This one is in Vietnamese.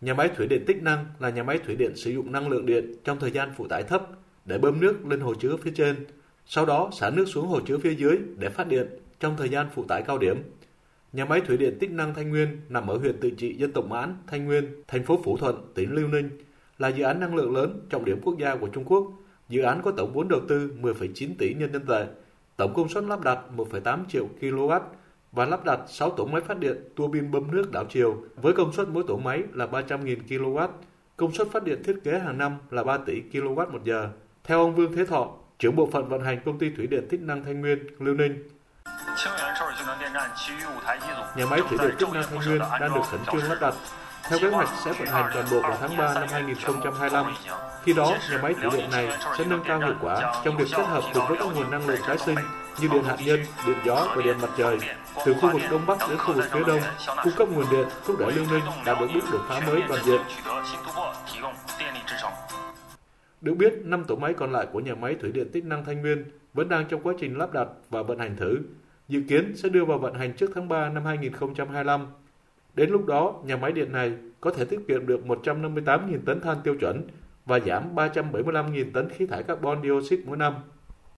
Nhà máy thủy điện Tích Năng là nhà máy thủy điện sử dụng năng lượng điện trong thời gian phụ tải thấp để bơm nước lên hồ chứa phía trên, sau đó xả nước xuống hồ chứa phía dưới để phát điện trong thời gian phụ tải cao điểm. Nhà máy thủy điện Tích Năng Thanh Nguyên nằm ở huyện Tự trị dân tộc Mãn, Thanh Nguyên, thành phố Phủ Thuận, tỉnh Liêu Ninh, là dự án năng lượng lớn trọng điểm quốc gia của Trung Quốc. Dự án có tổng vốn đầu tư 10,9 tỷ nhân dân tệ, tổng công suất lắp đặt 1,8 triệu kW và lắp đặt 6 tổ máy phát điện tua bin bơm nước đảo chiều với công suất mỗi tổ máy là 300.000 kW. Công suất phát điện thiết kế hàng năm là 3 tỷ kW một giờ. Theo ông Vương Thế Thọ, trưởng bộ phận vận hành công ty thủy điện Tích Năng Thanh Nguyên, Liêu Ninh, Nhà máy thủy điện Tích Năng Thanh Nguyên đang được khẩn trương lắp đặt. Theo kế hoạch sẽ vận hành toàn bộ vào tháng 3 năm 2025. Khi đó, nhà máy thủy điện này sẽ nâng cao hiệu quả trong việc kết hợp cùng với các nguồn năng lượng tái sinh như điện hạt nhân, điện gió và điện mặt trời từ khu vực Đông Bắc đến khu vực phía Đông, cung cấp nguồn điện thúc đẩy Liêu Ninh đạt được bước đột phá mới toàn diện. Được biết, 5 tổ máy còn lại của nhà máy thủy điện Tích Năng Thanh Nguyên vẫn đang trong quá trình lắp đặt và vận hành thử, dự kiến sẽ đưa vào vận hành trước tháng 3 năm 2025. Đến lúc đó, nhà máy điện này có thể tiết kiệm được 158.000 tấn than tiêu chuẩn và giảm 375.000 tấn khí thải carbon dioxide mỗi năm.